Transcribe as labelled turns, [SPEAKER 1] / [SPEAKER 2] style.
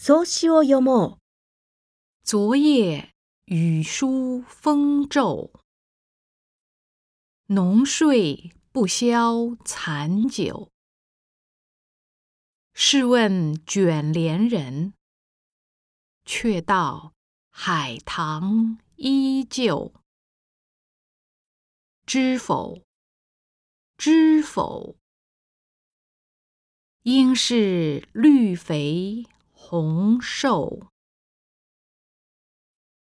[SPEAKER 1] 宋诗を読もう。
[SPEAKER 2] 昨夜雨疏风骤，浓睡不消残酒。试问卷帘人，却道海棠依旧。知否？知否？应是绿肥 红瘦。